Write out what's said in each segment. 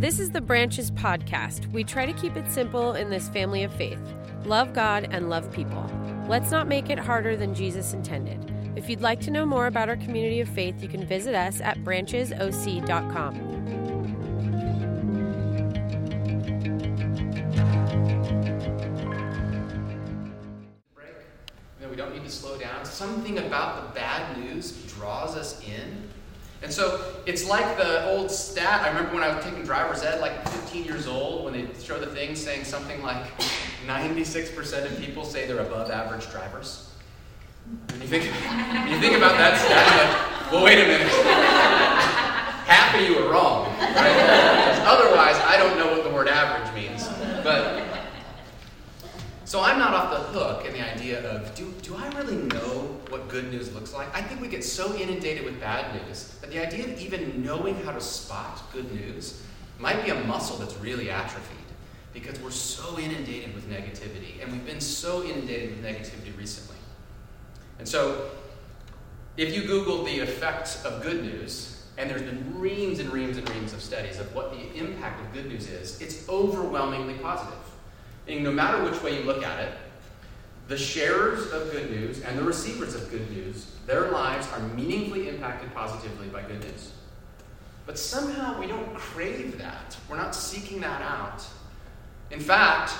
This is the Branches podcast. We try to keep it simple in this family of faith love God and love people. Let's not make it harder than Jesus intended. If you'd like to know more about our community of faith, you can visit us at branchesoc.com. break. Know, we don't need to slow down. Something about the bad news draws us in. And so it's like the old stat. I remember when I was taking driver's ed, like 15 years old, when they show the thing saying something like 96% of people say they're above average drivers. And you think, you think about that stat, like, well, wait a minute. Half of you are wrong, right? Otherwise, I don't know what the word average means. But so I'm not off the hook in the idea of do, do I really know what good news looks like? I think we get so inundated with bad news that the idea of even knowing how to spot good news might be a muscle that's really atrophied because we're so inundated with negativity and we've been so inundated with negativity recently. And so if you Google the effects of good news, and there's been reams and reams and reams of studies of what the impact of good news is, it's overwhelmingly positive. No matter which way you look at it, the sharers of good news and the receivers of good news, their lives are meaningfully impacted positively by good news. But somehow we don't crave that. We're not seeking that out. In fact,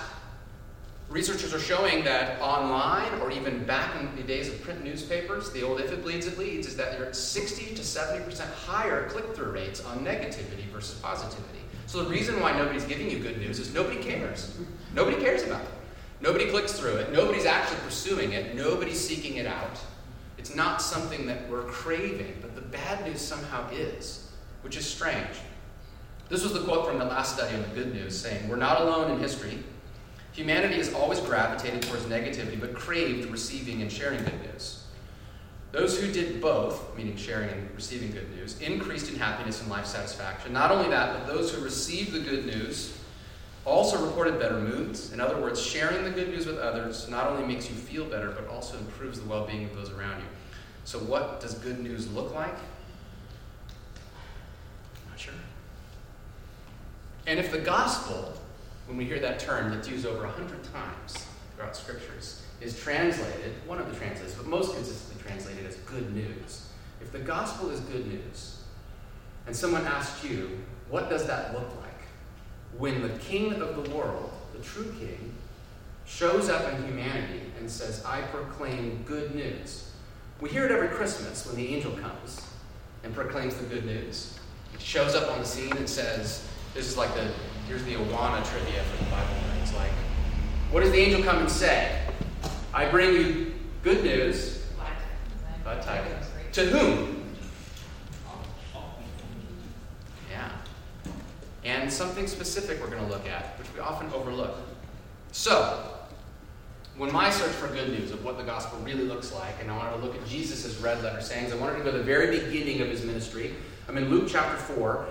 researchers are showing that online or even back in the days of print newspapers, the old if it bleeds, it leads, is that you're at 60 to 70% higher click through rates on negativity versus positivity. So the reason why nobody's giving you good news is nobody cares. Nobody cares about it. Nobody clicks through it. Nobody's actually pursuing it. Nobody's seeking it out. It's not something that we're craving, but the bad news somehow is, which is strange. This was the quote from the last study on the good news saying, We're not alone in history. Humanity has always gravitated towards negativity, but craved receiving and sharing good news. Those who did both, meaning sharing and receiving good news, increased in happiness and life satisfaction. Not only that, but those who received the good news also reported better moods. In other words, sharing the good news with others not only makes you feel better, but also improves the well being of those around you. So, what does good news look like? Not sure. And if the gospel, when we hear that term that's used over a hundred times throughout scriptures, is translated, one of the translations, but most consistently translated as good news. If the gospel is good news, and someone asks you, what does that look like? When the king of the world, the true king, shows up in humanity and says, I proclaim good news. We hear it every Christmas when the angel comes and proclaims the good news. He shows up on the scene and says, This is like the, here's the Awana trivia for the Bible It's Like, what does the angel come and say? I bring you good news. Glad tidings. To whom? Yeah. And something specific we're going to look at, which we often overlook. So, when my search for good news of what the gospel really looks like, and I wanted to look at Jesus' red letter sayings, I wanted to go to the very beginning of his ministry. I'm in Luke chapter 4.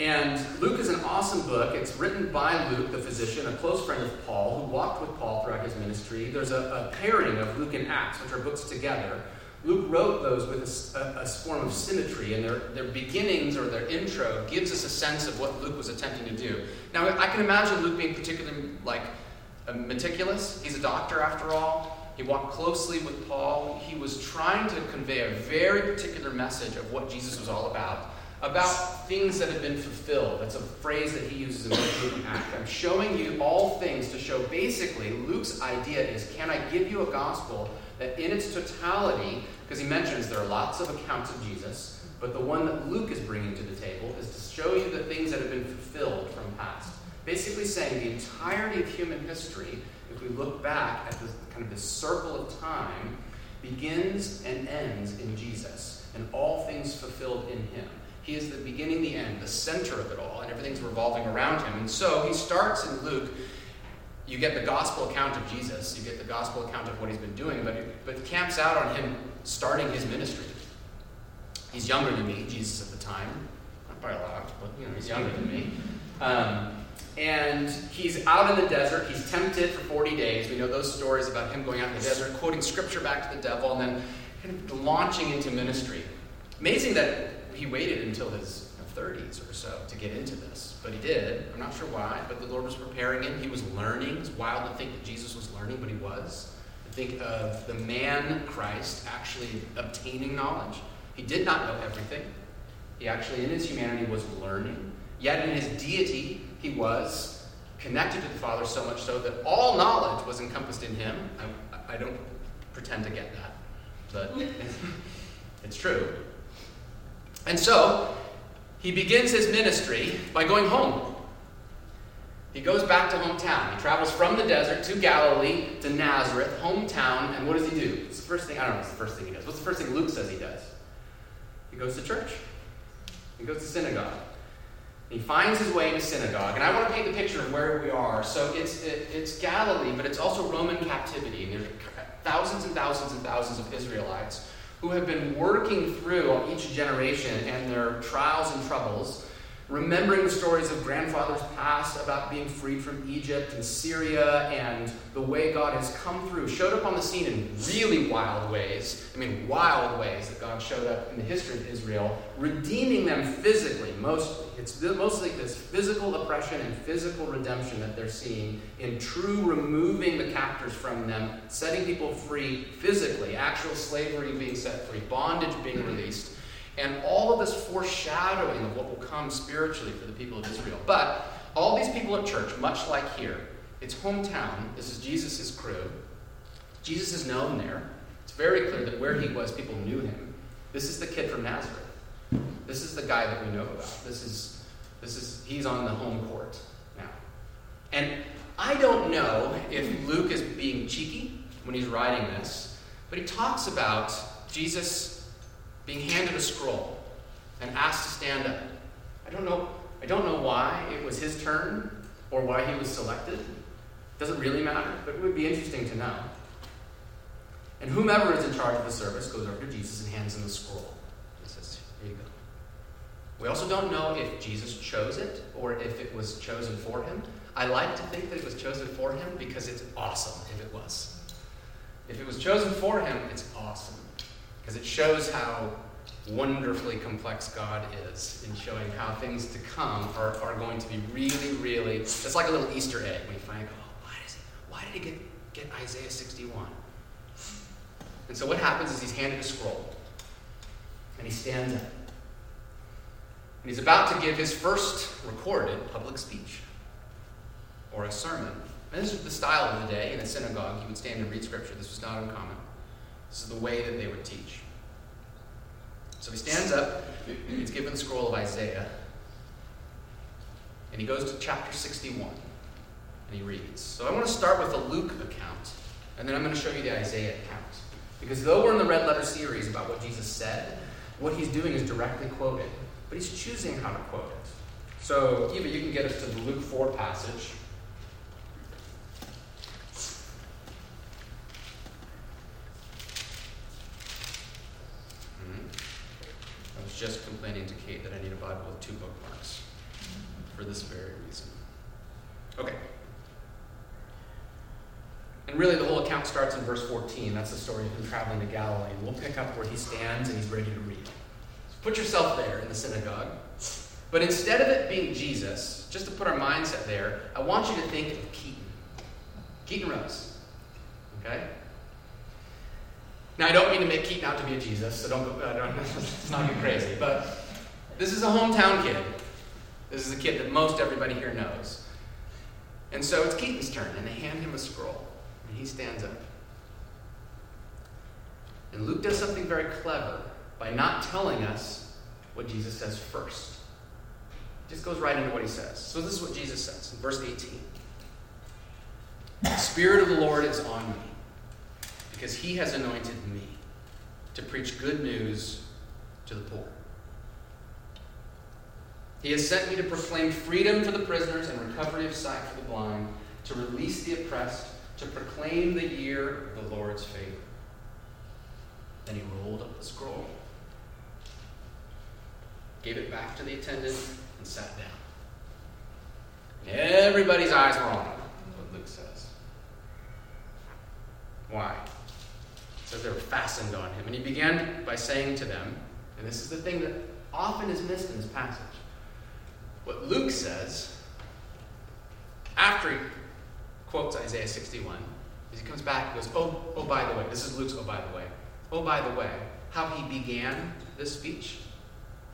And Luke is an awesome book. It's written by Luke, the physician, a close friend of Paul, who walked with Paul throughout his ministry. There's a, a pairing of Luke and Acts, which are books together. Luke wrote those with a, a, form of symmetry, and their, their beginnings or their intro gives us a sense of what Luke was attempting to do. Now, I can imagine Luke being particularly like uh, meticulous. He's a doctor, after all. He walked closely with Paul. He was trying to convey a very particular message of what Jesus was all about about things that have been fulfilled. That's a phrase that he uses in the Act. I'm showing you all things to show basically Luke's idea is can I give you a gospel that in its totality, because he mentions there are lots of accounts of Jesus, but the one that Luke is bringing to the table is to show you the things that have been fulfilled from past. Basically saying the entirety of human history, if we look back at this kind of this circle of time, begins and ends in Jesus, and all things fulfilled in him. He is the beginning, the end, the center of it all, and everything's revolving around him. And so he starts in Luke. You get the gospel account of Jesus, you get the gospel account of what he's been doing, but but camps out on him starting his ministry. He's younger than me, Jesus at the time. Not by a lot, but you know, he's younger than me. Um, and he's out in the desert. He's tempted for 40 days. We know those stories about him going out in the desert, quoting scripture back to the devil, and then kind of launching into ministry. Amazing that he waited until his 30s or so to get into this, but he did. I'm not sure why, but the Lord was preparing him. He was learning. It's wild to think that Jesus was learning, but he was. Think of the man Christ actually obtaining knowledge. He did not know everything. He actually, in his humanity, was learning. Yet in his deity, he was connected to the Father so much so that all knowledge was encompassed in him. I, I don't pretend to get that, but it's true. And so, he begins his ministry by going home. He goes back to hometown. He travels from the desert to Galilee to Nazareth, hometown, and what does he do? It's the first thing, I don't know what's the first thing he does. What's the first thing Luke says he does? He goes to church. He goes to synagogue. He finds his way to synagogue. And I want to paint the picture of where we are. So it's, it, it's Galilee, but it's also Roman captivity. And there's thousands and thousands and thousands of Israelites who have been working through each generation and their trials and troubles remembering the stories of grandfathers past about being freed from Egypt and Syria and the way God has come through, showed up on the scene in really wild ways. I mean, wild ways that God showed up in the history of Israel, redeeming them physically. Mostly, it's mostly this physical oppression and physical redemption that they're seeing in true removing the captors from them, setting people free physically, actual slavery being set free, bondage being released and all of this foreshadowing of what will come spiritually for the people of Israel. But all these people at church, much like here, it's hometown. This is Jesus' crew. Jesus is known there. It's very clear that where he was, people knew him. This is the kid from Nazareth. This is the guy that we know about. This is, this is, he's on the home court now. And I don't know if Luke is being cheeky when he's writing this, but he talks about Jesus being handed a scroll and asked to stand up. I don't know, I don't know why it was his turn or why he was selected. It Doesn't really matter, but it would be interesting to know. And whomever is in charge of the service goes over to Jesus and hands him the scroll. He says, Here you go. We also don't know if Jesus chose it or if it was chosen for him. I like to think that it was chosen for him because it's awesome if it was. If it was chosen for him, it's awesome because it shows how wonderfully complex God is in showing how things to come are, are going to be really, really. It's like a little Easter egg when you find, oh, why, why did he get, get Isaiah 61? And so what happens is he's handed a scroll, and he stands up. And he's about to give his first recorded public speech or a sermon. And this is the style of the day in a synagogue. He would stand and read scripture. This was not uncommon. This is the way that they would teach. So he stands up, he's given the scroll of Isaiah, and he goes to chapter 61, and he reads. So I want to start with the Luke account, and then I'm going to show you the Isaiah account. Because though we're in the red letter series about what Jesus said, what he's doing is directly quoted, but he's choosing how to quote it. So, Eva, you can get us to the Luke 4 passage. To Kate that I need a Bible with two bookmarks for this very reason. Okay. And really, the whole account starts in verse 14. That's the story of him traveling to Galilee. And we'll pick up where he stands and he's ready to read. So put yourself there in the synagogue. But instead of it being Jesus, just to put our mindset there, I want you to think of Keaton. Keaton Rose. Okay? Now, I don't mean to make Keaton out to be a Jesus, so don't, uh, don't get crazy. But this is a hometown kid. This is a kid that most everybody here knows. And so it's Keaton's turn, and they hand him a scroll, and he stands up. And Luke does something very clever by not telling us what Jesus says first. He just goes right into what he says. So this is what Jesus says in verse 18. The Spirit of the Lord is on me because he has anointed me to preach good news to the poor. He has sent me to proclaim freedom for the prisoners and recovery of sight for the blind, to release the oppressed, to proclaim the year of the Lord's favor. Then he rolled up the scroll, gave it back to the attendant, and sat down. Everybody's eyes were on him, what Luke says. Why? It says they were fastened on him. And he began by saying to them, and this is the thing that often is missed in this passage What Luke says, after he quotes Isaiah 61, is he comes back and goes, Oh, oh, by the way, this is Luke's, oh, by the way. Oh, by the way, how he began this speech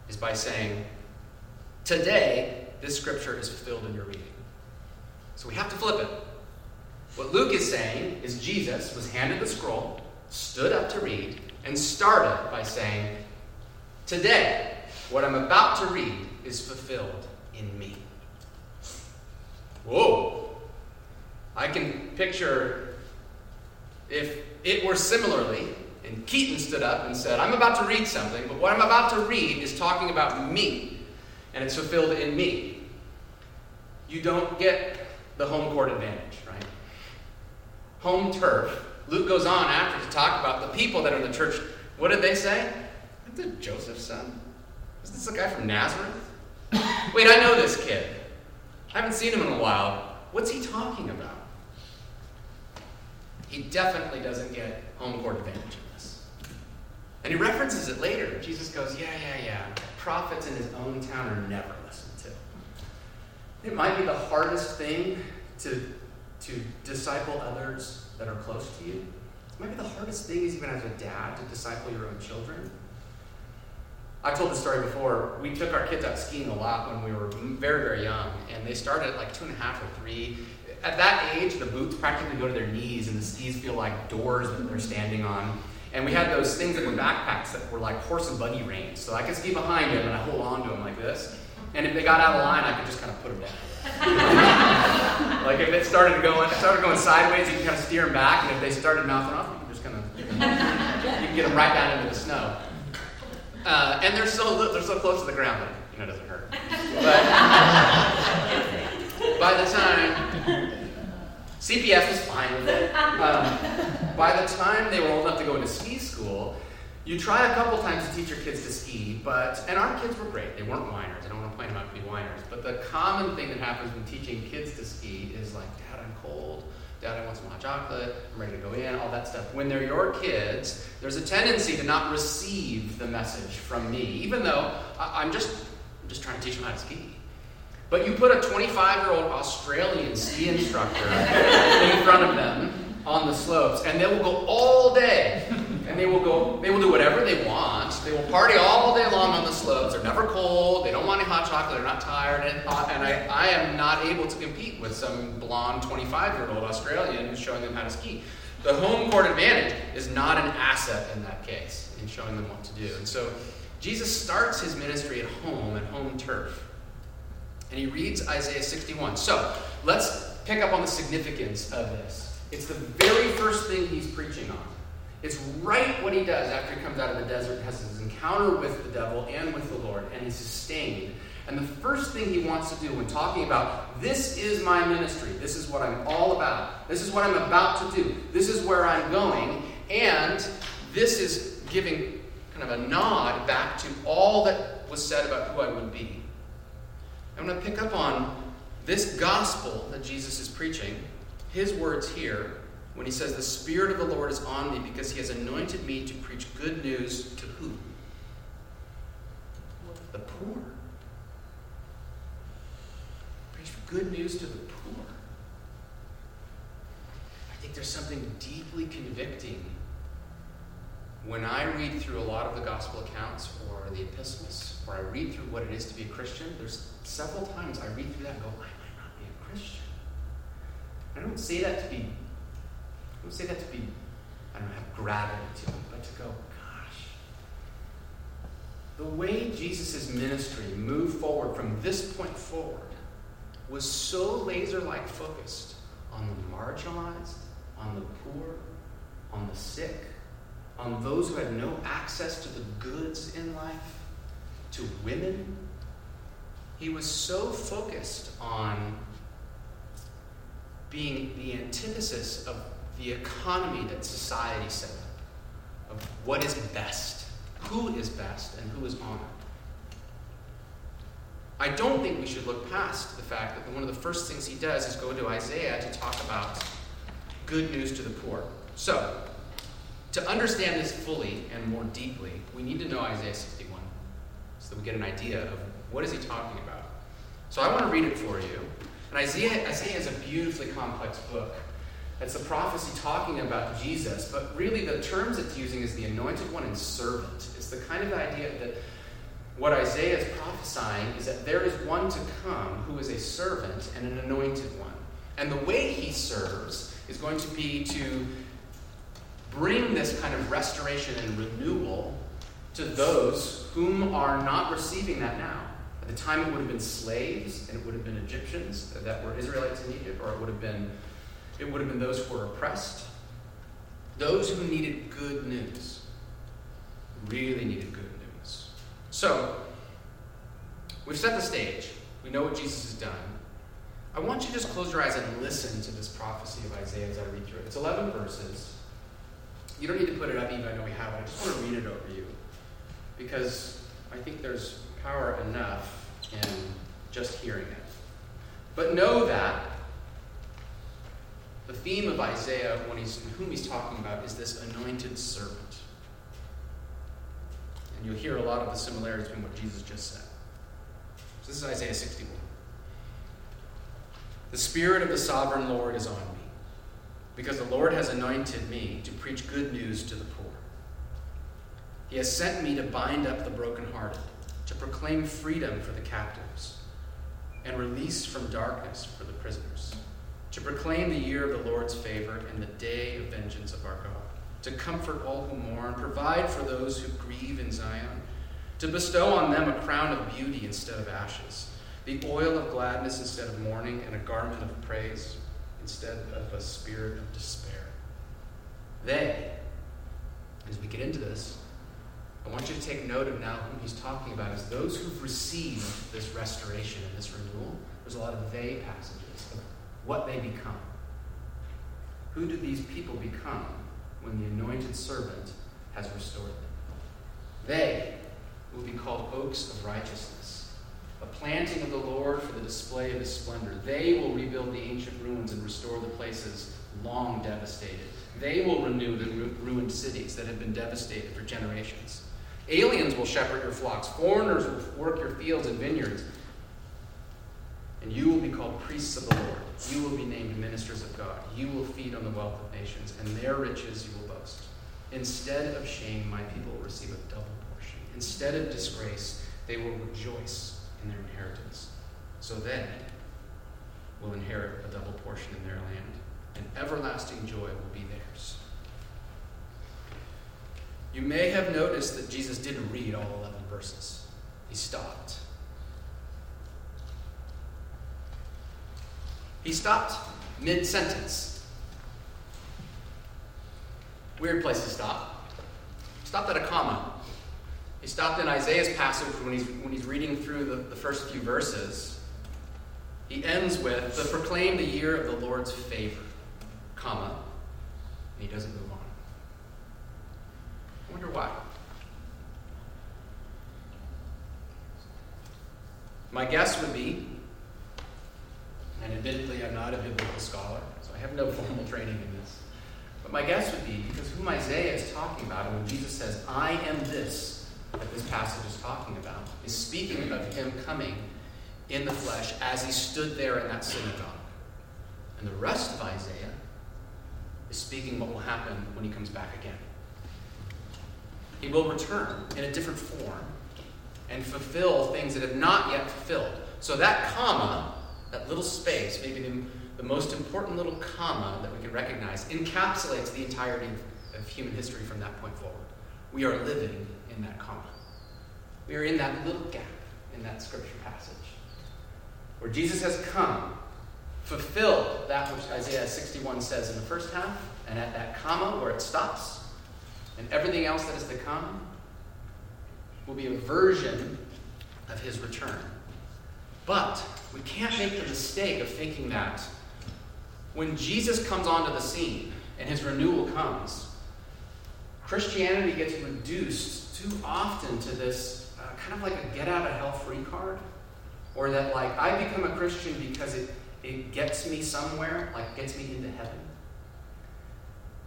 is by saying, Today, this scripture is fulfilled in your reading. So we have to flip it. What Luke is saying is Jesus was handed the scroll, stood up to read, and started by saying, Today, what I'm about to read is fulfilled in me. Whoa! I can picture if it were similarly, and Keaton stood up and said, I'm about to read something, but what I'm about to read is talking about me, and it's fulfilled in me. You don't get the home court advantage, right? Home turf. Luke goes on after to talk about the people that are in the church. What did they say? Is it Joseph's son? Is this the guy from Nazareth? Wait, I know this kid. I haven't seen him in a while. What's he talking about? He definitely doesn't get home court advantage in this. And he references it later. Jesus goes, Yeah, yeah, yeah. Prophets in his own town are never listened to. It might be the hardest thing to, to disciple others that are close to you. It might be the hardest thing is even as a dad to disciple your own children. I told this story before. We took our kids out skiing a lot when we were very, very young, and they started at like two and a half or three. At that age, the boots practically go to their knees, and the skis feel like doors that they're standing on. And we had those things that were backpacks that were like horse and buggy reins. So I could ski behind them, and I hold on to them like this. And if they got out of line, I could just kind of put them down. like if it started going, started going sideways, you can kind of steer them back, and if they started mouthing off, you can just kind of you can get them right down into the snow. Uh, and they're so they're so close to the ground that you know it doesn't hurt. But by the time CPS was fine with it. Um, by the time they were old enough to go into ski school, you try a couple times to teach your kids to ski, but and our kids were great. They weren't whiners. I don't want to point them out to be whiners. But the common thing that happens when teaching kids to ski is like, Dad, I'm cold. Dad, I want some hot chocolate. I'm ready to go in. All that stuff. When they're your kids, there's a tendency to not receive the message from me, even though I, I'm just I'm just trying to teach them how to ski. But you put a 25 year old Australian ski instructor in front of them on the slopes, and they will go all day. And they will go, they will do whatever they want. They will party all day long on the slopes. They're never cold. They don't want any hot chocolate. They're not tired. And, uh, and I, I am not able to compete with some blonde 25 year old Australian who's showing them how to ski. The home court advantage is not an asset in that case, in showing them what to do. And so Jesus starts his ministry at home, at home turf. And he reads Isaiah 61. So let's pick up on the significance of this. It's the very first thing he's preaching on. It's right what he does after he comes out of the desert, has his encounter with the devil and with the Lord, and he's sustained. And the first thing he wants to do when talking about this is my ministry, this is what I'm all about, this is what I'm about to do, this is where I'm going, and this is giving kind of a nod back to all that was said about who I would be. I'm going to pick up on this gospel that Jesus is preaching, his words here, when he says, The Spirit of the Lord is on me because he has anointed me to preach good news to who? The poor. Preach good news to the poor. I think there's something deeply convicting when I read through a lot of the gospel accounts or the epistles, or I read through what it is to be a Christian, there's several times I read through that and go, I might not be a Christian. I don't say that to be, Say that to be, I don't have gravity to it, but to go, gosh. The way Jesus' ministry moved forward from this point forward was so laser like focused on the marginalized, on the poor, on the sick, on those who had no access to the goods in life, to women. He was so focused on being the antithesis of the economy that society set up, of what is best, who is best, and who is honored. I don't think we should look past the fact that one of the first things he does is go to Isaiah to talk about good news to the poor. So, to understand this fully and more deeply, we need to know Isaiah 61 so that we get an idea of what is he talking about. So I want to read it for you. And Isaiah, Isaiah is a beautifully complex book. It's a prophecy talking about Jesus, but really the terms it's using is the anointed one and servant. It's the kind of idea that what Isaiah is prophesying is that there is one to come who is a servant and an anointed one. And the way he serves is going to be to bring this kind of restoration and renewal to those whom are not receiving that now. At the time, it would have been slaves, and it would have been Egyptians that were Israelites in Egypt, or it would have been it would have been those who were oppressed, those who needed good news, really needed good news. So, we've set the stage. We know what Jesus has done. I want you to just close your eyes and listen to this prophecy of Isaiah as I read through it. It's 11 verses. You don't need to put it up, even I know we have it. I just want to read it over you because I think there's power enough in just hearing it. But know that the theme of Isaiah, when he's, whom he's talking about, is this anointed servant. And you'll hear a lot of the similarities between what Jesus just said. So this is Isaiah 61. The Spirit of the sovereign Lord is on me, because the Lord has anointed me to preach good news to the poor. He has sent me to bind up the brokenhearted, to proclaim freedom for the captives, and release from darkness for the prisoners, to proclaim the year of the Lord's favor and the day of vengeance of our God, to comfort all who mourn, provide for those who grieve in Zion, to bestow on them a crown of beauty instead of ashes, the oil of gladness instead of mourning, and a garment of praise instead of a spirit of despair. They, as we get into this, I want you to take note of now whom he's talking about as those who've received this restoration and this renewal. There's a lot of they passages what they become. Who do these people become when the anointed servant has restored them? They will be called oaks of righteousness, a planting of the Lord for the display of his splendor. They will rebuild the ancient ruins and restore the places long devastated. They will renew the ruined cities that have been devastated for generations. Aliens will shepherd your flocks, foreigners will work your fields and vineyards. And you will be called priests of the Lord. You will be named ministers of God. You will feed on the wealth of nations, and their riches you will boast. Instead of shame, my people will receive a double portion. Instead of disgrace, they will rejoice in their inheritance. So they will inherit a double portion in their land, and everlasting joy will be theirs. You may have noticed that Jesus didn't read all 11 verses, he stopped. He stopped mid sentence. Weird place to stop. Stopped at a comma. He stopped in Isaiah's passage when he's, when he's reading through the, the first few verses. He ends with, the proclaim the year of the Lord's favor, comma, and he doesn't move on. I wonder why. My guess would be, and admittedly I'm not a biblical scholar, so I have no formal training in this, but my guess would be because whom Isaiah is talking about, and when Jesus says, I am this, that this passage is talking about, is speaking of him coming in the flesh as he stood there in that synagogue. And the rest of Isaiah is speaking what will happen when he comes back again. He will return in a different form and fulfill things that have not yet fulfilled. So that comma, that little space, maybe the, the most important little comma that we can recognize, encapsulates the entirety of, of human history from that point forward. We are living in that comma. We are in that little gap in that scripture passage where Jesus has come, fulfilled that which Isaiah 61 says in the first half, and at that comma where it stops, and everything else that is to come will be a version of his return. But we can't make the mistake of thinking that when Jesus comes onto the scene and his renewal comes, Christianity gets reduced too often to this uh, kind of like a get out of hell free card. Or that, like, I become a Christian because it, it gets me somewhere, like, gets me into heaven.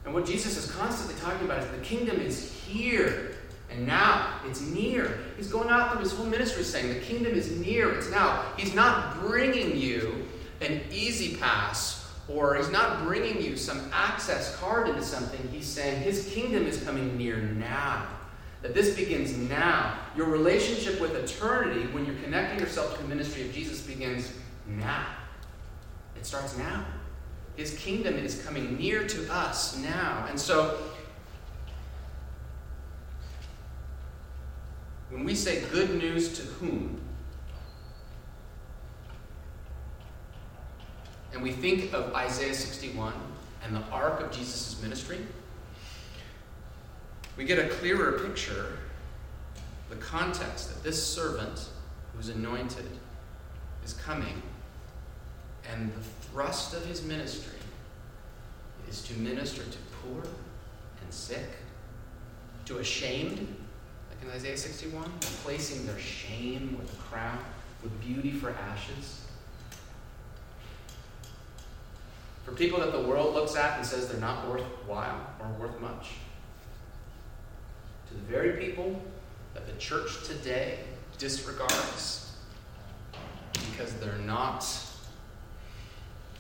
And what Jesus is constantly talking about is the kingdom is here. And now it's near. He's going out through his whole ministry saying the kingdom is near. It's now. He's not bringing you an easy pass or he's not bringing you some access card into something. He's saying his kingdom is coming near now. That this begins now. Your relationship with eternity, when you're connecting yourself to the ministry of Jesus, begins now. It starts now. His kingdom is coming near to us now. And so, when we say good news to whom, and we think of Isaiah 61 and the arc of Jesus' ministry, we get a clearer picture, the context that this servant who's anointed is coming, and the thrust of his ministry is to minister to poor and sick, to ashamed, in Isaiah 61, replacing their shame with a crown, with beauty for ashes. For people that the world looks at and says they're not worthwhile or worth much to the very people that the church today disregards because they're not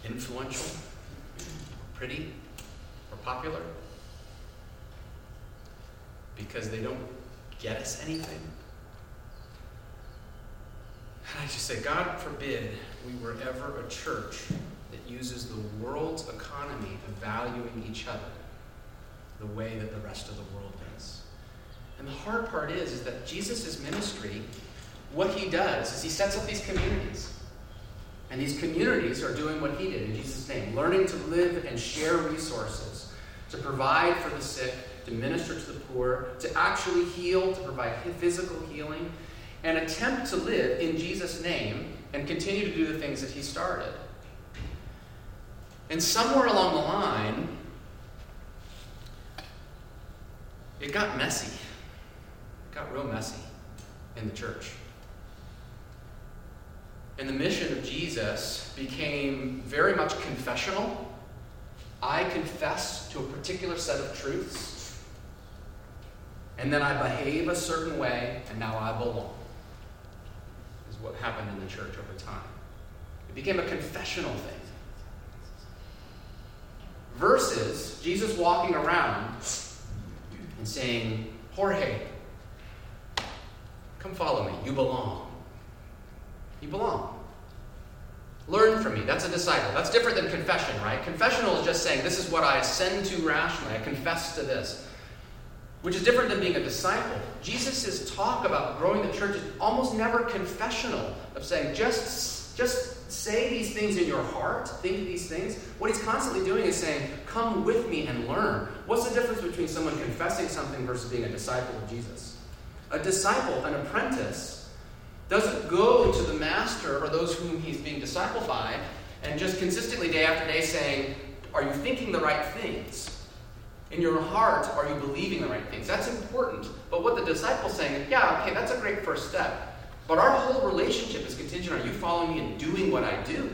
influential, or pretty, or popular, because they don't get us anything. And I just say, God forbid we were ever a church that uses the world's economy of valuing each other the way that the rest of the world does. And the hard part is, is that Jesus' ministry, what he does is he sets up these communities. And these communities are doing what he did in Jesus' name, learning to live and share resources, to provide for the sick, to minister to the poor, to actually heal, to provide physical healing, and attempt to live in Jesus' name and continue to do the things that he started. And somewhere along the line, it got messy got real messy in the church. And the mission of Jesus became very much confessional. I confess to a particular set of truths, and then I behave a certain way, and now I belong. Is what happened in the church over time. It became a confessional thing. Versus Jesus walking around and saying, Jorge, Come follow me. You belong. You belong. Learn from me. That's a disciple. That's different than confession, right? Confessional is just saying, this is what I ascend to rationally. I confess to this. Which is different than being a disciple. Jesus' talk about growing the church is almost never confessional, of saying, just, just say these things in your heart, think these things. What he's constantly doing is saying, come with me and learn. What's the difference between someone confessing something versus being a disciple of Jesus? A disciple, an apprentice, doesn't go to the master or those whom he's being discipled by and just consistently day after day saying, Are you thinking the right things? In your heart, are you believing the right things? That's important. But what the disciple's saying is, Yeah, okay, that's a great first step. But our whole relationship is contingent on you following me and doing what I do.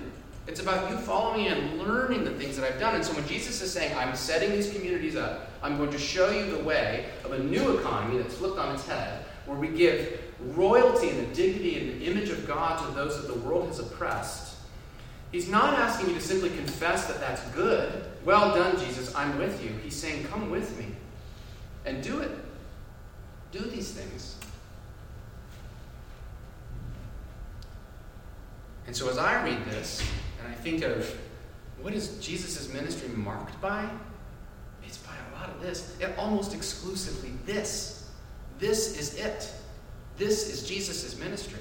It's about you following me and learning the things that I've done. And so when Jesus is saying, I'm setting these communities up, I'm going to show you the way of a new economy that's flipped on its head, where we give royalty and the dignity and the image of God to those that the world has oppressed. He's not asking you to simply confess that that's good. Well done, Jesus, I'm with you. He's saying, Come with me and do it. Do these things. And so as I read this, and I think of what is Jesus' ministry marked by? It's by a lot of this. It almost exclusively this. This is it. This is Jesus' ministry.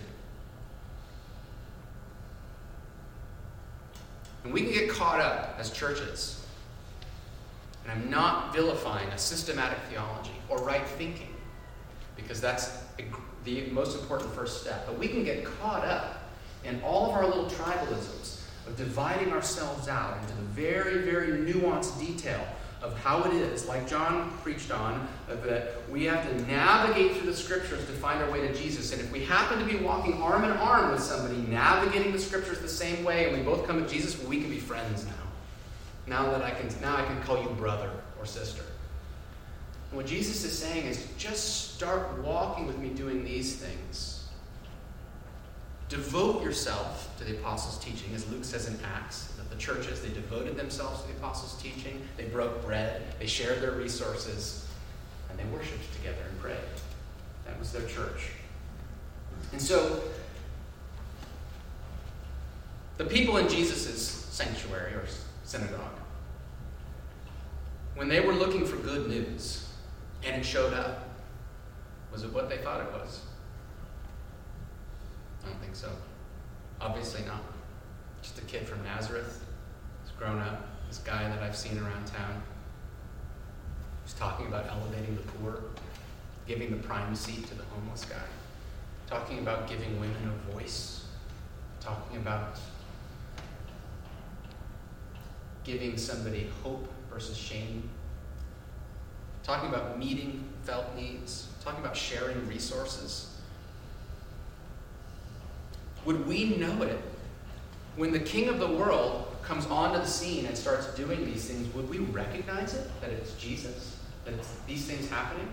And we can get caught up as churches. And I'm not vilifying a systematic theology or right thinking, because that's the most important first step. But we can get caught up in all of our little tribalisms of dividing ourselves out into the very, very nuanced detail of how it is, like John preached on, that we have to navigate through the scriptures to find our way to Jesus. And if we happen to be walking arm in arm with somebody, navigating the scriptures the same way, and we both come to Jesus, we can be friends now. Now that I can, now I can call you brother or sister. And what Jesus is saying is just start walking with me doing these things. Devote yourself to the apostles' teaching, as Luke says in Acts, the churches, they devoted themselves to the apostles' teaching, they broke bread, they shared their resources, and they worshiped together and prayed. That was their church. And so, the people in Jesus' sanctuary or synagogue, when they were looking for good news and it showed up, was it what they thought it was? I don't think so. Obviously not. Just a kid from Nazareth. Who's grown up, this guy that I've seen around town. He's talking about elevating the poor, giving the prime seat to the homeless guy, talking about giving women a voice, talking about giving somebody hope versus shame, talking about meeting felt needs, talking about sharing resources. Would we know it when the king of the world comes onto the scene and starts doing these things? Would we recognize it that it's Jesus, that it's these things happening?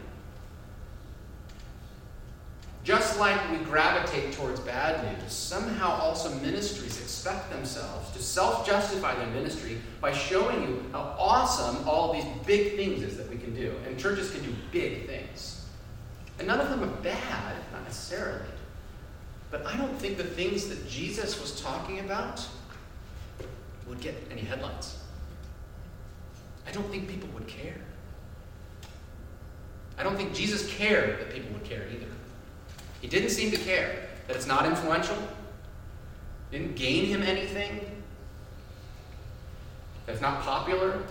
Just like we gravitate towards bad news, somehow also ministries expect themselves to self justify their ministry by showing you how awesome all these big things is that we can do. And churches can do big things. And none of them are bad, not necessarily. But I don't think the things that Jesus was talking about would get any headlines. I don't think people would care. I don't think Jesus cared that people would care either. He didn't seem to care that it's not influential, didn't gain him anything, that it's not popular.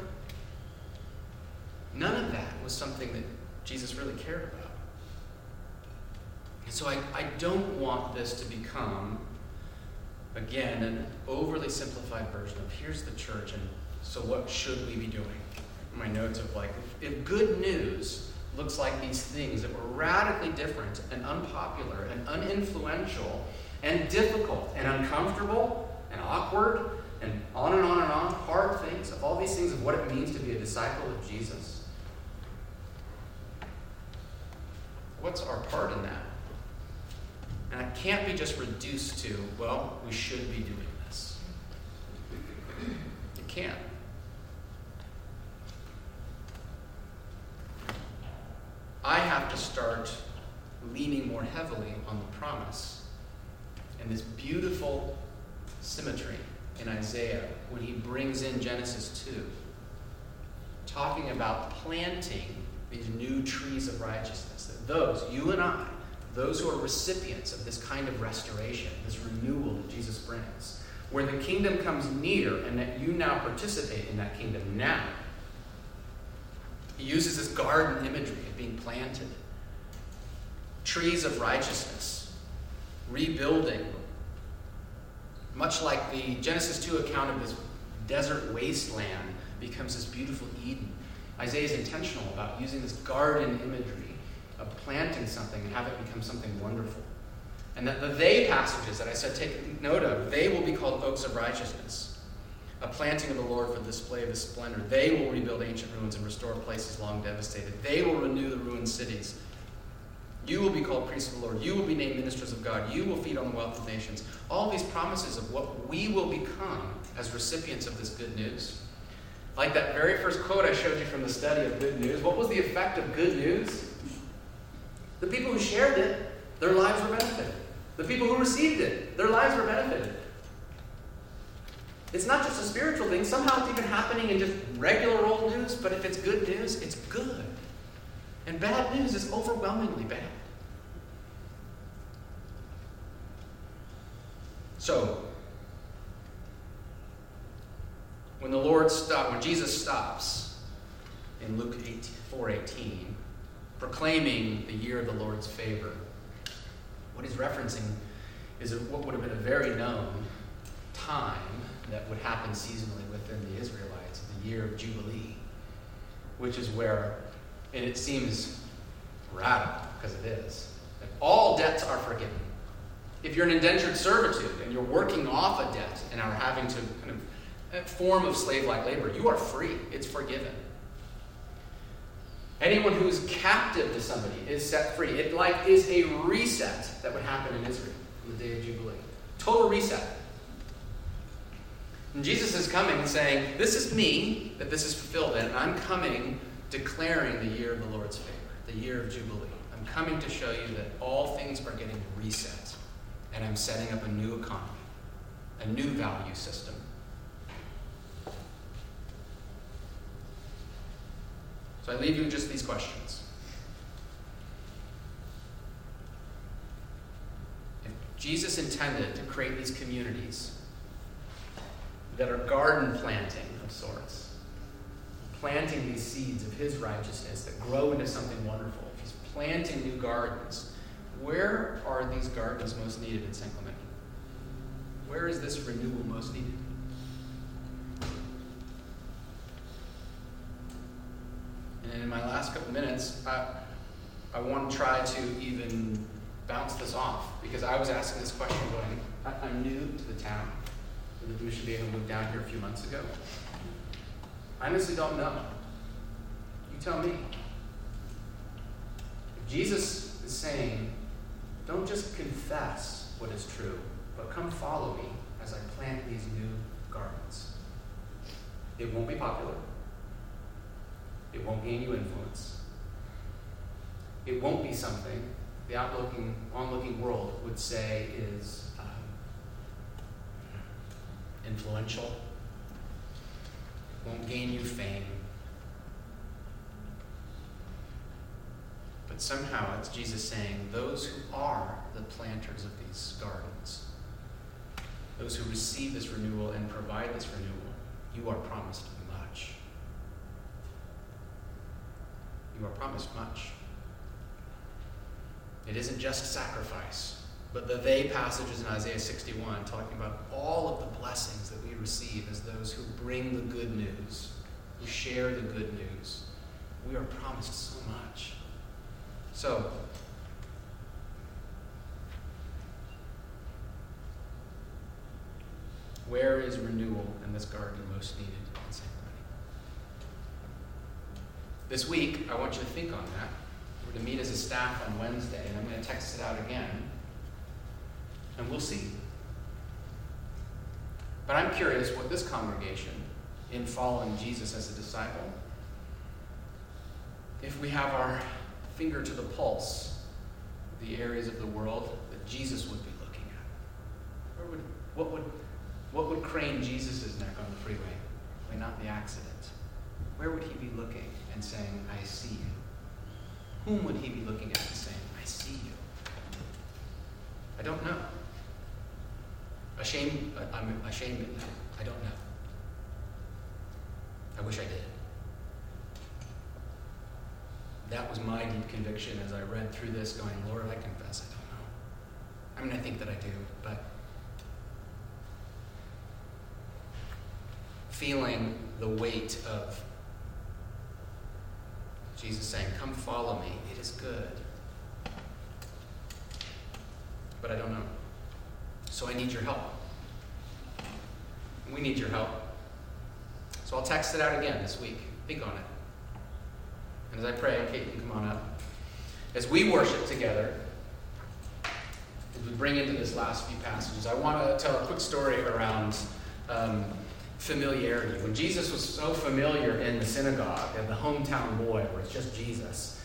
None of that was something that Jesus really cared about. And so I, I don't want this to become, again, an overly simplified version of here's the church, and so what should we be doing? My notes of like, if good news looks like these things that were radically different and unpopular and uninfluential and difficult and uncomfortable and awkward and on and on and on, hard things, all these things of what it means to be a disciple of Jesus. What's our part in that? And it can't be just reduced to, well, we should be doing this. It can't. I have to start leaning more heavily on the promise and this beautiful symmetry in Isaiah when he brings in Genesis 2, talking about planting these new trees of righteousness. That those, you and I, those who are recipients of this kind of restoration, this renewal that Jesus brings, where the kingdom comes near and that you now participate in that kingdom now he uses this garden imagery of being planted, trees of righteousness, rebuilding. Much like the Genesis 2 account of this desert wasteland becomes this beautiful Eden. Isaiah is intentional about using this garden imagery of planting something and have it become something wonderful. And that the they passages that I said take note of, they will be called oaks of righteousness a planting of the Lord for the display of his splendor. They will rebuild ancient ruins and restore places long devastated. They will renew the ruined cities. You will be called priests of the Lord. You will be named ministers of God. You will feed on the wealth of nations. All these promises of what we will become as recipients of this good news. Like that very first quote I showed you from the study of good news. What was the effect of good news? The people who shared it, their lives were benefited. The people who received it, their lives were benefited. It's not just a spiritual thing. Somehow it's even happening in just regular old news, but if it's good news, it's good. And bad news is overwhelmingly bad. So, when the Lord stop, when Jesus stops in Luke 4:18, proclaiming the year of the Lord's favor, what he's referencing is what would have been a very known time that would happen seasonally within the Israelites, the year of Jubilee, which is where, and it seems radical because it is, that all debts are forgiven. If you're an indentured servitude and you're working off a debt and are having to kind of uh, form of slave like labor, you are free. It's forgiven. Anyone who's captive to somebody is set free. It like is a reset that would happen in Israel on the day of Jubilee. Total reset. And Jesus is coming and saying, This is me that this is fulfilled in, and I'm coming declaring the year of the Lord's favor, the year of Jubilee. I'm coming to show you that all things are getting reset, and I'm setting up a new economy, a new value system. I leave you with just these questions. If Jesus intended to create these communities that are garden planting of sorts, planting these seeds of his righteousness that grow into something wonderful, if he's planting new gardens, where are these gardens most needed in San Clemente? Where is this renewal most needed? And in my last couple minutes, I, I want to try to even bounce this off because I was asking this question going, I, I'm new to the town. The mission being moved down here a few months ago. I honestly don't know. You tell me. If Jesus is saying, don't just confess what is true, but come follow me as I plant these new gardens. It won't be popular. It won't gain you influence. It won't be something the outlooking, onlooking world would say is um, influential. Won't gain you fame. But somehow it's Jesus saying, those who are the planters of these gardens, those who receive this renewal and provide this renewal, you are promised much you are promised much. It isn't just sacrifice, but the they passages in Isaiah 61 talking about all of the blessings that we receive as those who bring the good news, who share the good news. We are promised so much. So, where is renewal in this garden most needed? This week, I want you to think on that. We're going to meet as a staff on Wednesday, and I'm going to text it out again. And we'll see. But I'm curious what this congregation, in following Jesus as a disciple, if we have our finger to the pulse the areas of the world that Jesus would be looking at, would, what, would, what would crane Jesus' neck on the freeway? Why not the accident? Where would he be looking? And saying, I see you? Whom would he be looking at and saying, I see you? I don't know. Ashamed, uh, I'm ashamed. I don't know. I wish I did. That was my deep conviction as I read through this, going, Lord, I confess I don't know. I mean, I think that I do, but feeling the weight of Jesus saying, Come follow me. It is good. But I don't know. So I need your help. We need your help. So I'll text it out again this week. Think on it. And as I pray, Kate, can come on up. As we worship together, as we bring into this last few passages, I want to tell a quick story around um, familiarity. When Jesus was so familiar in the synagogue, and the hometown boy, where it's just Jesus,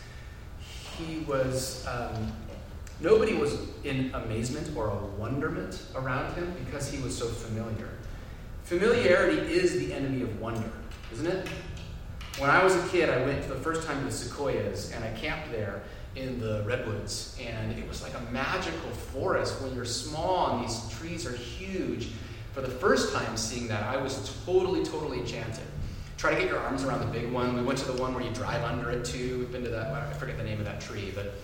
he was, um, nobody was in amazement or a wonderment around him because he was so familiar. Familiarity is the enemy of wonder, isn't it? When I was a kid, I went for the first time to the Sequoias, and I camped there in the redwoods, and it was like a magical forest when you're small and these trees are huge for the first time seeing that, I was totally, totally enchanted. Try to get your arms around the big one. We went to the one where you drive under it too. We've been to that, I forget the name of that tree, but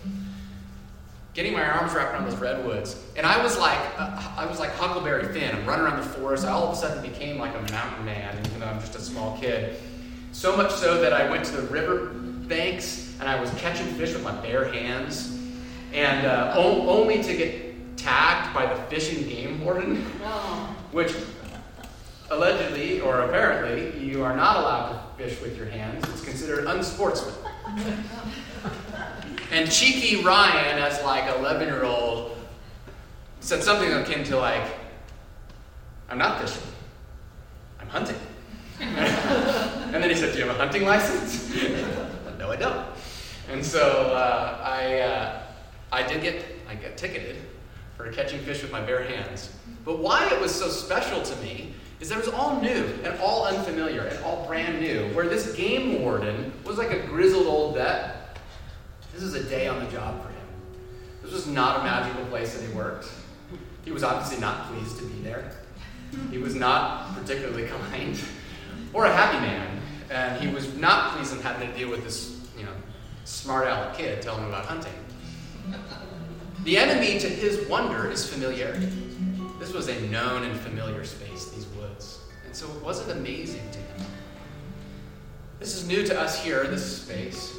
getting my arms wrapped around those redwoods. And I was like, uh, I was like Huckleberry Finn. I'm running around the forest. I all of a sudden became like a mountain man, even though I'm just a small kid. So much so that I went to the river banks and I was catching fish with my bare hands, and uh, o- only to get tagged by the fish and game warden. Oh which allegedly or apparently you are not allowed to fish with your hands. It's considered unsportsmanlike. and cheeky Ryan, as like 11 year old, said something akin to like, I'm not fishing, I'm hunting. and then he said, Do you have a hunting license? no, I don't. And so uh, I, uh, I did get, I get ticketed for catching fish with my bare hands. But why it was so special to me is that it was all new and all unfamiliar and all brand new. Where this game warden was like a grizzled old vet, this is a day on the job for him. This was not a magical place that he worked. He was obviously not pleased to be there. He was not particularly kind or a happy man. And he was not pleased in having to deal with this, you know, smart aleck kid telling him about hunting. The enemy to his wonder is familiarity. This was a known and familiar space, these woods. And so it wasn't amazing to him. This is new to us here, this space,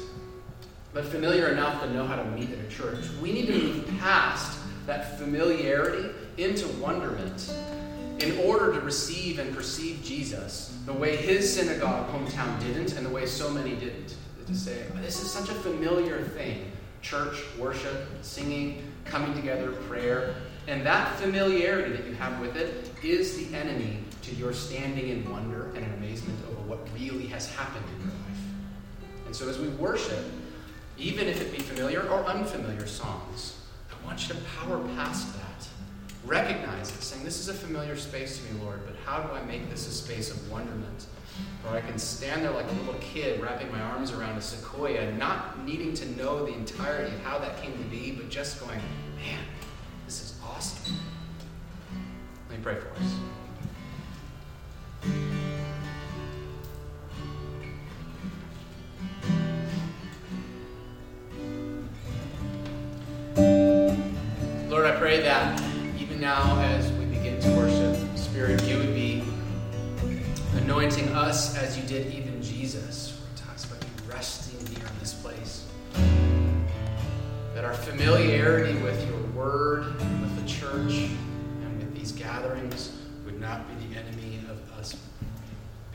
but familiar enough to know how to meet at a church. We need to move past that familiarity into wonderment in order to receive and perceive Jesus the way his synagogue hometown didn't and the way so many didn't. To say, oh, this is such a familiar thing church, worship, singing, coming together, prayer. And that familiarity that you have with it is the enemy to your standing in wonder and in amazement over what really has happened in your life. And so as we worship, even if it be familiar or unfamiliar songs, I want you to power past that. Recognize it, saying, This is a familiar space to me, Lord, but how do I make this a space of wonderment? Where I can stand there like a little kid, wrapping my arms around a sequoia, not needing to know the entirety of how that came to be, but just going, Man, this is awesome. Let me pray for us.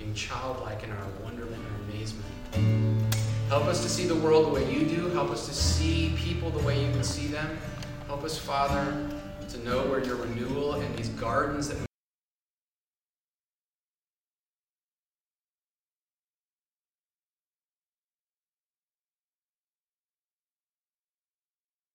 Being childlike in our wonderment and amazement. Help us to see the world the way you do. Help us to see people the way you would see them. Help us, Father, to know where your renewal and these gardens that